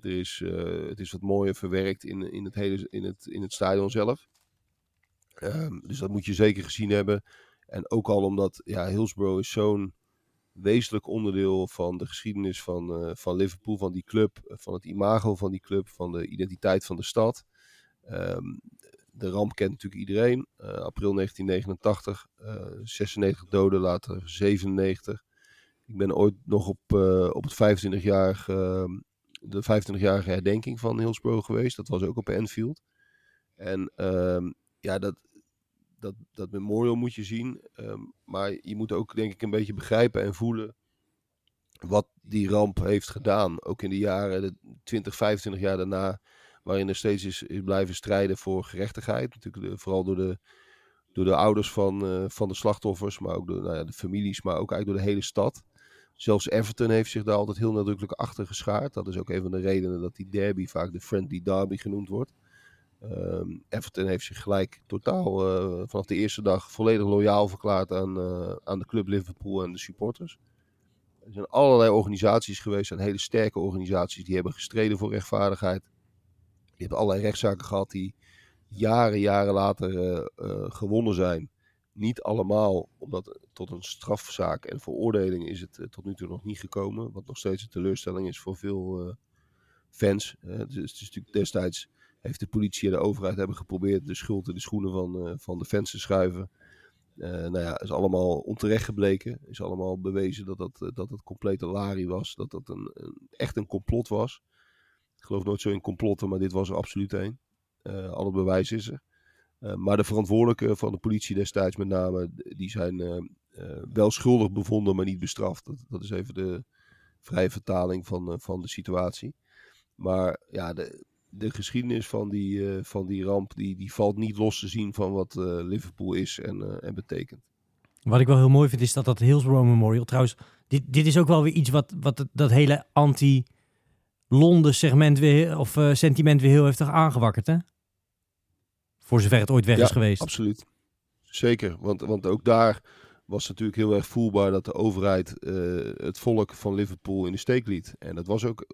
Speaker 2: Er is, het is wat mooier verwerkt in, in, het, hele, in, het, in het stadion zelf. Um, dus dat moet je zeker gezien hebben. En ook al omdat ja, Hillsborough is zo'n wezenlijk onderdeel van de geschiedenis van, uh, van Liverpool, van die club, eh, van het imago van die club, van de identiteit van de stad. Um, de ramp kent natuurlijk iedereen. April 1989, 96 doden, later 97. Ik ben ooit nog op, op het 25-jarige, ehm, de 25-jarige herdenking van Hillsborough geweest. Dat was ook op Enfield. En um, ja, dat, dat, dat memorial moet je zien. Ehm, maar je moet ook denk ik een beetje begrijpen en voelen wat die ramp heeft gedaan. Ook in de jaren, de 20, 25 jaar daarna, waarin er steeds is, blijven strijden voor gerechtigheid. Natuurlijk vooral door de, door de ouders van, uh, van de slachtoffers, maar ook door nou ja, de families, maar ook eigenlijk door de hele stad. Zelfs Everton heeft zich daar altijd heel nadrukkelijk achter geschaard. Dat is ook een van de redenen dat die derby vaak de friendly derby genoemd wordt. Um, Everton heeft zich gelijk totaal uh, vanaf de eerste dag volledig loyaal verklaard aan, uh, aan de club Liverpool en de supporters. Er zijn allerlei organisaties geweest, zijn hele sterke organisaties, die hebben gestreden voor rechtvaardigheid. Die hebben allerlei rechtszaken gehad die jaren, jaren later uh, gewonnen zijn. Niet allemaal, omdat tot een strafzaak en veroordeling is het tot nu toe nog niet gekomen. Wat nog steeds een teleurstelling is voor veel fans. Dus het is natuurlijk destijds heeft de politie en de overheid hebben geprobeerd de schuld in de schoenen van, van de fans te schuiven. Uh, nou ja, is allemaal onterecht gebleken. Is allemaal bewezen dat dat, dat het complete lari was. Dat dat een, een, echt een complot was. Ik geloof nooit zo in complotten, maar dit was er absoluut een. alle bewijs is er. Maar de verantwoordelijken van de politie destijds met name, die zijn wel schuldig bevonden, maar niet bestraft. Dat, is even de vrije vertaling van, van de situatie. Maar ja, de, de geschiedenis van die, van die ramp, die, die valt niet los te zien van wat Liverpool is en, en betekent.
Speaker 1: Wat ik wel heel mooi vind, is dat dat Hillsborough Memorial, trouwens, dit, dit is ook wel weer iets wat, wat dat hele anti-Londen segment weer, of sentiment weer heel heftig aangewakkerd, hè? Voor zover het ooit weg
Speaker 2: ja,
Speaker 1: is geweest.
Speaker 2: absoluut. Zeker, want, want ook daar was natuurlijk heel erg voelbaar dat de overheid het volk van Liverpool in de steek liet. En dat was ook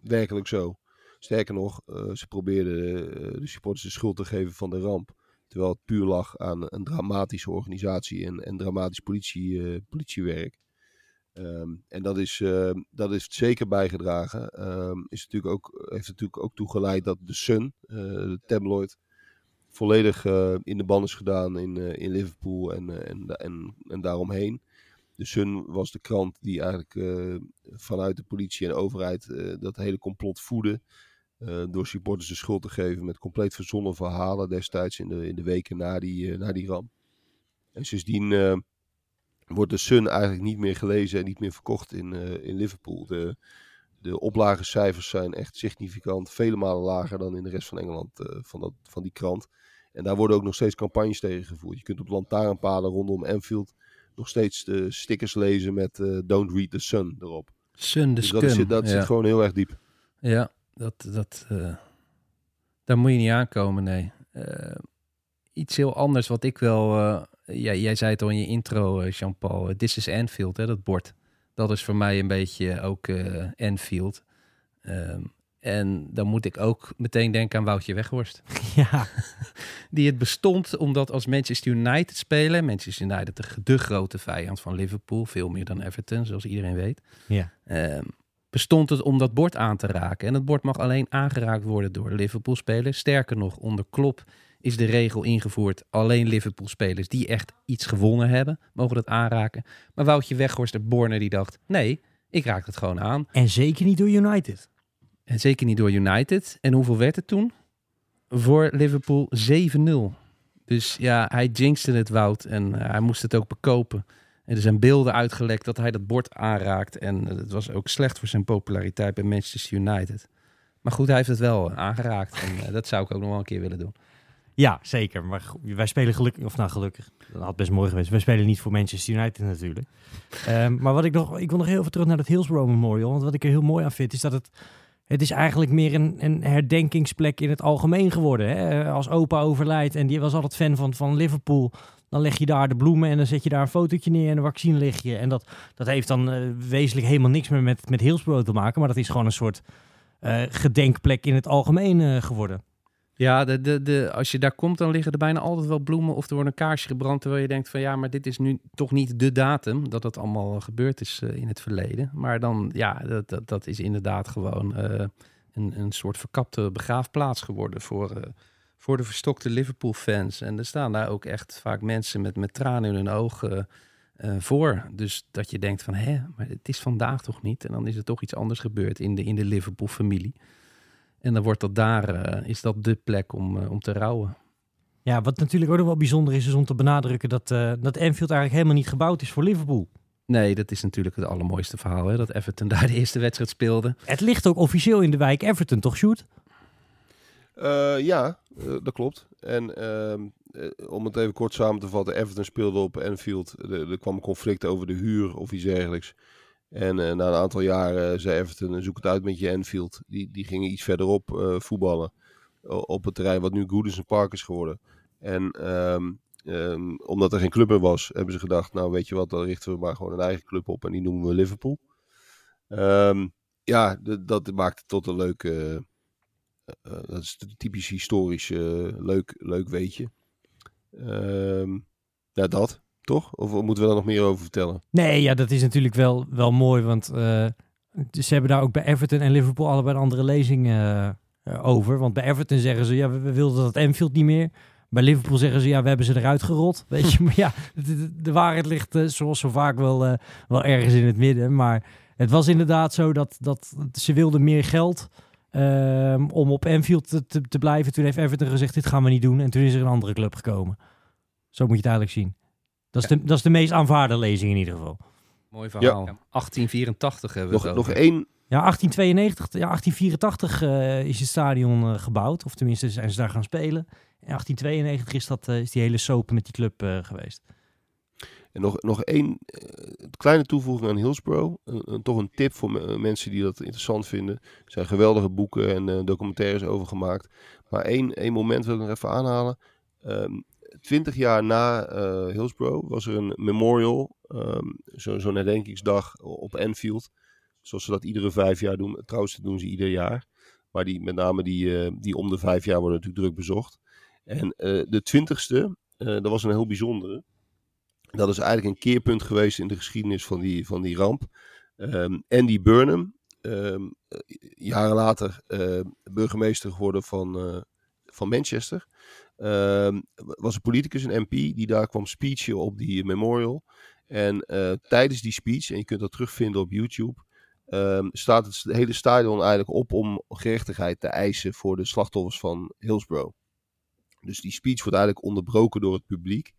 Speaker 2: werkelijk zo. Sterker nog, ze probeerden de supporters de schuld te geven van de ramp. Terwijl het puur lag aan een dramatische organisatie en, en dramatisch politie, politiewerk. Ehm, en dat, is, dat heeft zeker bijgedragen. Um, is natuurlijk ook, heeft natuurlijk ook toegeleid dat de Sun, de tabloid, volledig uh, in de ban is gedaan in, uh, in Liverpool en, en, en, en daaromheen. De Sun was de krant die eigenlijk vanuit de politie en overheid dat hele complot voedde. door supporters de schuld te geven met compleet verzonnen verhalen destijds in de, in de weken na die, na die ramp. En sindsdien wordt de Sun eigenlijk niet meer gelezen en niet meer verkocht in, in Liverpool. De, de oplagecijfers zijn echt significant, vele malen lager dan in de rest van Engeland van, dat, van die krant. En daar worden ook nog steeds campagnes tegen gevoerd. Je kunt op lantaarnpalen rondom Anfield nog steeds de stickers lezen met uh, Don't Read the Sun erop.
Speaker 3: Sun de dus
Speaker 2: dat, zit, dat ja. zit gewoon heel erg diep.
Speaker 3: Ja, dat, dat, daar moet je niet aankomen, nee. iets heel anders wat ik wel ja, jij zei het al in je intro, eh, Jean-Paul. Eh, This is Anfield, hè, dat bord. Dat is voor mij een beetje ook Anfield. Um, en dan moet ik ook meteen denken aan Woutje Weghorst.
Speaker 1: Ja.
Speaker 3: Die het bestond omdat als Manchester United spelen... Manchester United de, de grote vijand van Liverpool... veel meer dan Everton, zoals iedereen weet.
Speaker 1: Ja.
Speaker 3: Um, bestond het om dat bord aan te raken. En het bord mag alleen aangeraakt worden door Liverpool-spelers. Sterker nog, onder Klop is de regel ingevoerd. Alleen Liverpool-spelers die echt iets gewonnen hebben, mogen dat aanraken. Maar Woutje Weghorst de Borne die dacht, nee, ik raak het gewoon aan.
Speaker 1: En zeker niet door United.
Speaker 3: En zeker niet door United. En hoeveel werd het toen? Voor Liverpool 7-0. Dus ja, hij jinxte het Wout en uh, hij moest het ook bekopen. En er zijn beelden uitgelekt dat hij dat bord aanraakt. En het was ook slecht voor zijn populariteit bij Manchester United. Maar goed, hij heeft het wel aangeraakt. En dat zou ik ook nog wel een keer willen doen.
Speaker 1: Ja, zeker. Maar wij spelen gelukkig, of nou gelukkig, dat had best mooi geweest. Wij spelen niet voor Manchester United natuurlijk. um, maar wat ik nog, ik wil nog heel even terug naar het Hillsborough Memorial. Want wat ik er heel mooi aan vind, is dat het, het is eigenlijk meer een, een herdenkingsplek in het algemeen geworden. Hè? Als opa overlijdt en die was altijd fan van, van Liverpool. Dan leg je daar de bloemen en dan zet je daar een fotootje neer en een vaccin lig je. En dat, dat heeft dan uh, wezenlijk helemaal niks meer met, met Hillsborough te maken. Maar dat is gewoon een soort uh, gedenkplek in het algemeen uh, geworden.
Speaker 3: Ja, de, de, de, als je daar komt, dan liggen er bijna altijd wel bloemen of er wordt een kaarsje gebrand. Terwijl je denkt van ja, maar dit is nu toch niet de datum dat dat allemaal gebeurd is uh, in het verleden. Maar dan, ja, dat, dat, dat is inderdaad gewoon uh, een, een soort verkapte begraafplaats geworden voor, voor de verstokte Liverpool-fans. En er staan daar ook echt vaak mensen met, met tranen in hun ogen voor. Dus dat je denkt van hé, maar het is vandaag toch niet? En dan is er toch iets anders gebeurd in de, in de Liverpool-familie. En dan wordt dat daar, uh, is dat de plek om, uh, om te rouwen.
Speaker 1: Ja, wat natuurlijk ook nog wel bijzonder is, is om te benadrukken dat, uh, dat Anfield eigenlijk helemaal niet gebouwd is voor Liverpool.
Speaker 3: Nee, dat is natuurlijk het allermooiste verhaal, hè? dat Everton daar de eerste wedstrijd speelde.
Speaker 1: Het ligt ook officieel in de wijk Everton, toch, Sjoerd?
Speaker 2: ja, dat klopt. En ehm, om het even kort samen te vatten, Everton speelde op Anfield. Er, er kwam een conflict over de huur of iets dergelijks. En uh, na een aantal jaren uh, zei Everton, zoek het uit met je Enfield. Die, die gingen iets verderop uh, voetballen. Op het terrein wat nu Goodison Park is geworden. En um, um, omdat er geen club meer was, hebben ze gedacht, nou weet je wat, dan richten we maar gewoon een eigen club op. En die noemen we Liverpool. Um, ja, dat maakt tot een leuke, dat is typisch historisch leuk, leuk weetje. ja, dat. Toch? Of moeten we daar nog meer over vertellen?
Speaker 1: Nee, ja, dat is natuurlijk wel, wel mooi. Want uh, ze hebben daar ook bij Everton en Liverpool allebei een andere lezing uh, over. Want bij Everton zeggen ze, ja, we, wilden dat Anfield niet meer. Bij Liverpool zeggen ze, ja, we hebben ze eruit gerold. Weet je, maar ja, de, waarheid ligt zoals zo vaak wel, wel ergens in het midden. Maar het was inderdaad zo dat, dat ze wilden meer geld uh, om op Anfield te, te, te, blijven. Toen heeft Everton gezegd, dit gaan we niet doen. En toen is er een andere club gekomen. Zo moet je het eigenlijk zien. Dat is, de, dat is de meest aanvaarde lezing in ieder geval.
Speaker 3: Mooi verhaal. Ja. 1884 hebben we
Speaker 2: nog, nog één.
Speaker 1: Ja, 1892, ja, 1884 uh, is het stadion uh, gebouwd. Of tenminste zijn ze daar gaan spelen. In 1892 is, dat, uh, is die hele soap met die club eh, geweest.
Speaker 2: En nog, nog één kleine toevoeging aan Hillsborough. toch een tip voor mensen die dat interessant vinden. Er zijn geweldige boeken en documentaires over gemaakt. Maar één, één moment wil ik nog even aanhalen. Um, 20 jaar na uh, Hillsborough was er een memorial, um, zo'n zo herdenkingsdag op Anfield. Zoals ze dat iedere vijf jaar doen. Trouwens, dat doen ze ieder jaar. Maar die, met name die, eh, die om de vijf jaar worden natuurlijk druk bezocht. En eh, de twintigste, dat was een heel bijzondere. Dat is eigenlijk een keerpunt geweest in de geschiedenis van die, van die ramp. Ehm, Andy Burnham, ehm, eh, jaren later burgemeester geworden van, van Manchester. Ehm, was een politicus, een MP, die daar kwam speechen op die memorial. En eh, tijdens die speech, en je kunt dat terugvinden op YouTube, ehm, staat het hele stadion eigenlijk op om gerechtigheid te eisen voor de slachtoffers van Hillsborough. Dus die speech wordt eigenlijk onderbroken door het publiek.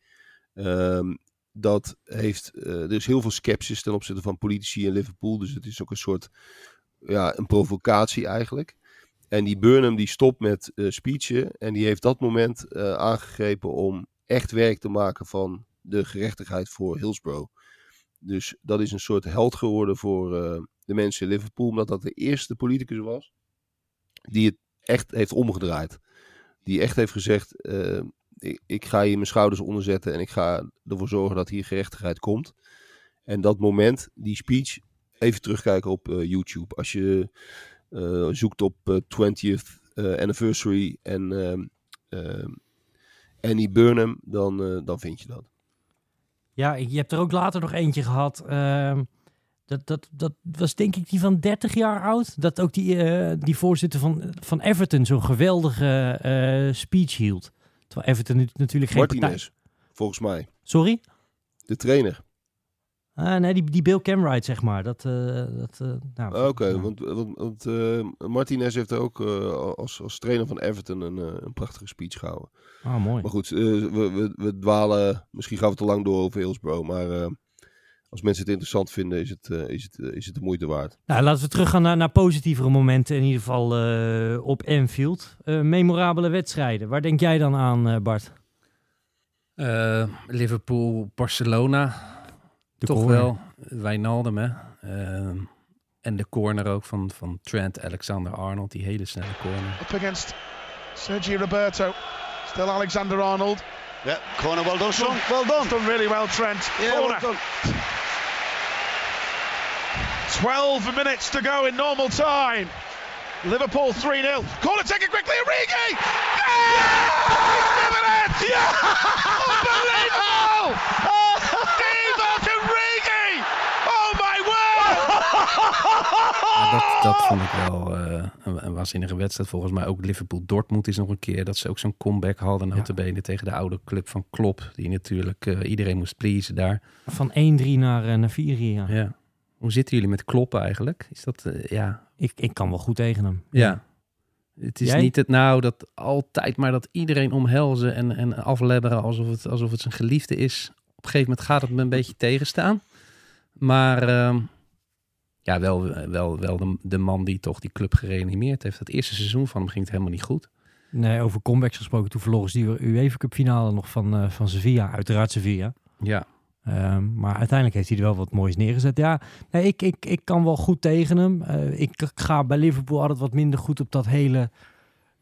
Speaker 2: Ehm, dat heeft, eh, er is heel veel sceptisch ten opzichte van politici in Liverpool. Dus het is ook een soort, ja, een provocatie eigenlijk. En die Burnham die stopt met eh speechen en die heeft dat moment eh, aangegrepen om echt werk te maken van de gerechtigheid voor Hillsborough. Dus dat is een soort held geworden voor eh, de mensen in Liverpool, omdat dat de eerste politicus was die het echt heeft omgedraaid. Die echt heeft gezegd, ik, ik ga hier mijn schouders onder zetten en ik ga ervoor zorgen dat hier gerechtigheid komt. En dat moment, die speech, even terugkijken op YouTube. Als je zoekt op eh, 20th eh, anniversary en ehm, ehm, Annie Burnham, dan, eh, dan vind je dat.
Speaker 1: Ja, je hebt er ook later nog eentje gehad. ehm, dat, dat, dat was denk ik die van 30 jaar oud. Dat ook die, eh, die voorzitter van, van Everton zo'n geweldige eh, speech hield. Terwijl Everton natuurlijk geen partij...
Speaker 2: Martinez, volgens mij.
Speaker 1: Sorry?
Speaker 2: De trainer.
Speaker 1: Ah, nee, die, die Bill Camright, zeg maar. Dat, eh, dat, eh, nou,
Speaker 2: Oké,
Speaker 1: nou.
Speaker 2: want, want, want eh, Martinez heeft ook eh, als, als trainer van Everton een, eh, een prachtige speech gehouden.
Speaker 1: Ah, mooi.
Speaker 2: Maar goed, eh, we, we, we dwalen, misschien gaan we te lang door over Hillsborough, maar eh, als mensen het interessant vinden, is het, eh, is het, eh, is het de moeite waard.
Speaker 1: Nou, laten we teruggaan naar, naar positievere momenten. In ieder geval eh, op Anfield. Eh, memorabele wedstrijden. Waar denk jij dan aan, eh, Bart?
Speaker 3: Eh, Liverpool, Barcelona.
Speaker 1: De
Speaker 3: toch
Speaker 1: corner.
Speaker 3: wel. Wijnaldum, hè. Ehm, en de corner ook van, van Trent Alexander-Arnold. Die hele snelle corner.
Speaker 4: up against Sergio Roberto. Still Alexander Arnold.
Speaker 5: Yeah, corner well done, son. Well done.
Speaker 4: Done really well, Trent.
Speaker 5: Yeah,
Speaker 4: Corner.
Speaker 5: well done.
Speaker 4: 12 minutes to go in normal time. Liverpool 3-0. Corner taken quickly, Origi! Yeah! He's given it! Yeah! Unbelievable! Divock Origi! Oh my word!
Speaker 3: Ja, dat, dat vond ik wel eh, een, een waanzinnige wedstrijd. Volgens mij ook Liverpool-Dortmund is nog een keer dat ze ook zo'n comeback hadden. Notabene tegen de oude club van Klopp. Die natuurlijk eh, iedereen moest pleasen daar.
Speaker 1: Van 1-3 naar, eh, naar 4 ja.
Speaker 3: Ja. Hoe zitten jullie met Klopp eigenlijk? Is dat, ja...
Speaker 1: Ik, ik kan wel goed tegen hem.
Speaker 3: Ja. Het is
Speaker 1: Jij?
Speaker 3: niet het nou dat altijd maar dat iedereen omhelzen en, en aflebberen alsof het, alsof het zijn geliefde is. Op een gegeven moment gaat het me een beetje tegenstaan. Maar ehm, ja, wel, wel, wel de, de man die toch die club gereanimeerd heeft. Het eerste seizoen van hem ging het helemaal niet goed.
Speaker 1: Nee, over comebacks gesproken. Toen verloren ze die UEFA Cup finale nog van, eh, van Sevilla. Uiteraard Sevilla.
Speaker 3: Ja,
Speaker 1: Ehm, maar uiteindelijk heeft hij er wel wat moois neergezet. Ja, nee, ik, ik, ik kan wel goed tegen hem. Eh, ik ga bij Liverpool altijd wat minder goed op dat hele...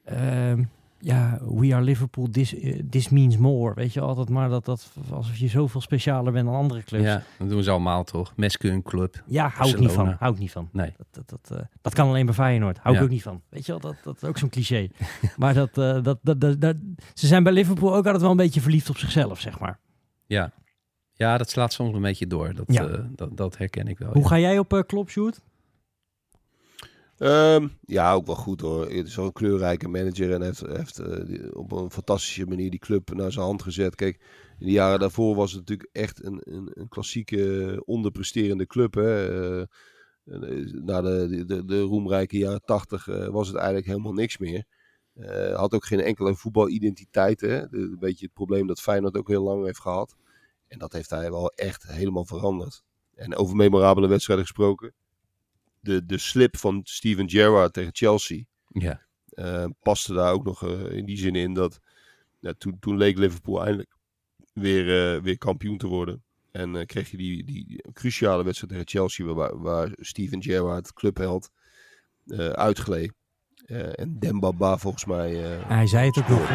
Speaker 1: ehm, ja, we are Liverpool, this, eh, this means more. Weet je, altijd maar dat, dat alsof je zoveel specialer bent dan andere clubs.
Speaker 3: ja, dat doen ze allemaal toch. Meskeun Club.
Speaker 1: Ja, hou ik niet van. Hou ik niet van.
Speaker 3: Nee.
Speaker 1: Dat, dat, dat, eh, dat kan alleen bij Feyenoord. Hou
Speaker 3: Ja.
Speaker 1: ik ook niet van. Weet je wel, dat, dat is ook zo'n cliché. maar dat, eh, dat, dat, dat, dat- ze zijn bij Liverpool ook altijd wel een beetje verliefd op zichzelf, zeg maar.
Speaker 3: Ja. ja, dat slaat soms een beetje door. Dat,
Speaker 1: Ja.
Speaker 3: dat, dat herken ik wel.
Speaker 1: Hoe
Speaker 3: ja.
Speaker 1: ga jij op uh, Klopp, Sjoerd?
Speaker 2: Ehm, ja, ook wel goed hoor. Het is wel een kleurrijke manager en heeft, heeft eh, op een fantastische manier die club naar zijn hand gezet. Kijk, in de jaren daarvoor was het natuurlijk echt een, een, een klassieke onderpresterende club. Hè. Eh, eh, na de, de, de roemrijke jaren tachtig eh, was het eigenlijk helemaal niks meer. Had ook geen enkele voetbalidentiteit. Hè. Een beetje het probleem dat Feyenoord ook heel lang heeft gehad. En dat heeft hij wel echt helemaal veranderd. En over memorabele wedstrijden gesproken. De, de slip van Steven Gerrard tegen Chelsea
Speaker 3: Ja,
Speaker 2: eh, paste daar ook nog eh, in die zin in dat ja, toen, toen leek Liverpool eindelijk weer, eh, weer kampioen te worden. En eh, kreeg je die, die cruciale wedstrijd tegen Chelsea waar, waar Steven Gerrard, clubheld, eh uitgleed. Eh, en Dembaba volgens mij. eh,
Speaker 1: Hij zei het ook nog.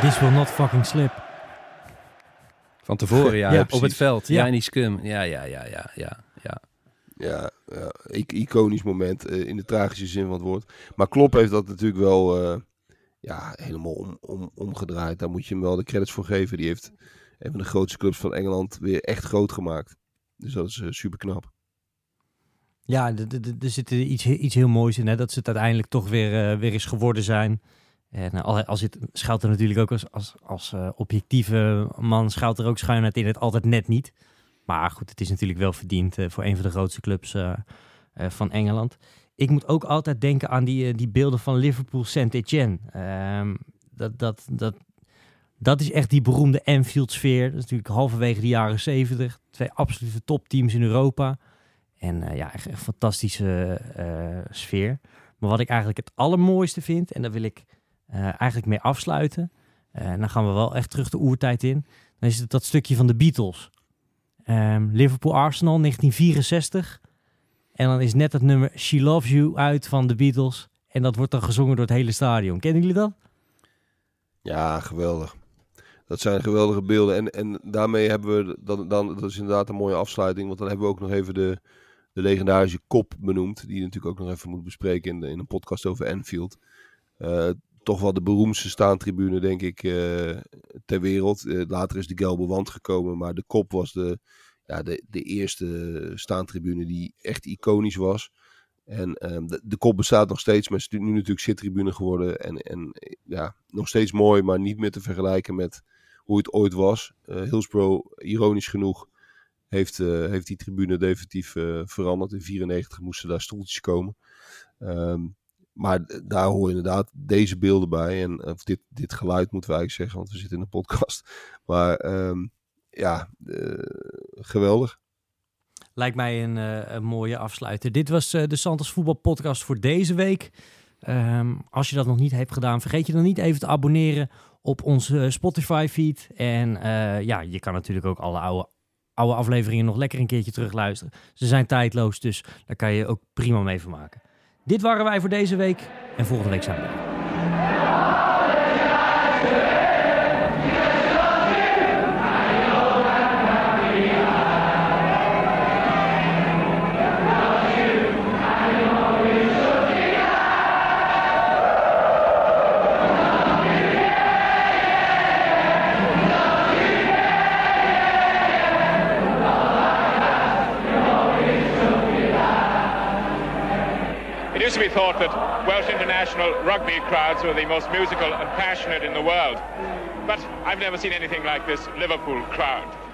Speaker 1: This will not fucking slip.
Speaker 3: Van tevoren, ja.
Speaker 2: Ja,
Speaker 3: op het veld. Ja,
Speaker 1: Ja.
Speaker 3: in die scum. Ja, ja, ja, ja, ja. ja.
Speaker 2: Ja, ja i- iconisch moment eh, in de tragische zin van het woord. Maar Klopp heeft dat natuurlijk wel eh, ja, helemaal om, om, omgedraaid. Daar moet je hem wel de credits voor geven. Die heeft een van de grootste clubs van Engeland weer echt groot gemaakt. Dus dat is super knap.
Speaker 1: Ja, d- d- d- er zit iets, iets heel moois in. Hè? Dat ze het uiteindelijk toch weer, eh, weer eens geworden zijn. En eh, al, als het schuilt er natuurlijk ook als, als, als eh, objectieve man schuilt er ook schuinheid in het altijd net niet. Maar goed, het is natuurlijk wel verdiend eh, voor een van de grootste clubs van Engeland. Ik moet ook altijd denken aan die, die beelden van Liverpool Saint-Etienne. Ehm, dat, dat, dat, dat is echt die beroemde Anfield-sfeer. Dat is natuurlijk halverwege de jaren zeventig. Twee absolute topteams in Europa. En ja, echt een fantastische sfeer. Maar wat ik eigenlijk het allermooiste vind, en daar wil ik eh, eigenlijk mee afsluiten. eh, en dan gaan we wel echt terug de oertijd in. Dan is het dat stukje van de Beatles. Ehm, Liverpool-Arsenal 1964. En dan is net het nummer She Loves You uit van de Beatles. En dat wordt dan gezongen door het hele stadion. Kennen jullie dat?
Speaker 2: Ja, geweldig. Dat zijn geweldige beelden. En, en daarmee hebben we, dan, dan, dat is inderdaad een mooie afsluiting. Want dan hebben we ook nog even de, de legendarische kop benoemd. Die je natuurlijk ook nog even moet bespreken in, de, in een podcast over Anfield. Eh, toch wel de beroemdste staantribune, denk ik, eh, ter wereld. Eh, later is de gelbe wand gekomen. Maar de kop was de, ja, de, de eerste staantribune die echt iconisch was. En ehm, de, de kop bestaat nog steeds, maar is nu natuurlijk zittribune geworden. En, en eh, ja, nog steeds mooi, maar niet meer te vergelijken met hoe het ooit was. Eh Hillsborough, ironisch genoeg, heeft, heeft die tribune definitief veranderd. In 94 moesten daar stoeltjes komen. Ehm, maar daar hoor je inderdaad deze beelden bij. En of dit, dit geluid moeten we eigenlijk zeggen, want we zitten in een podcast. Maar ehm, ja, eh, geweldig.
Speaker 1: Lijkt mij een, eh, een mooie afsluiter. Dit was eh, de Santos Voetbal Podcast voor deze week. Ehm, als je dat nog niet hebt gedaan, vergeet je dan niet even te abonneren op onze Spotify-feed. En eh, ja, je kan natuurlijk ook alle oude, oude afleveringen nog lekker een keertje terugluisteren. Ze zijn tijdloos, dus daar kan je ook prima mee vermaken. Dit waren wij voor deze week en volgende week zijn we
Speaker 6: thought that Welsh international rugby crowds were the most musical and passionate in the world. But I've never seen anything like this Liverpool crowd.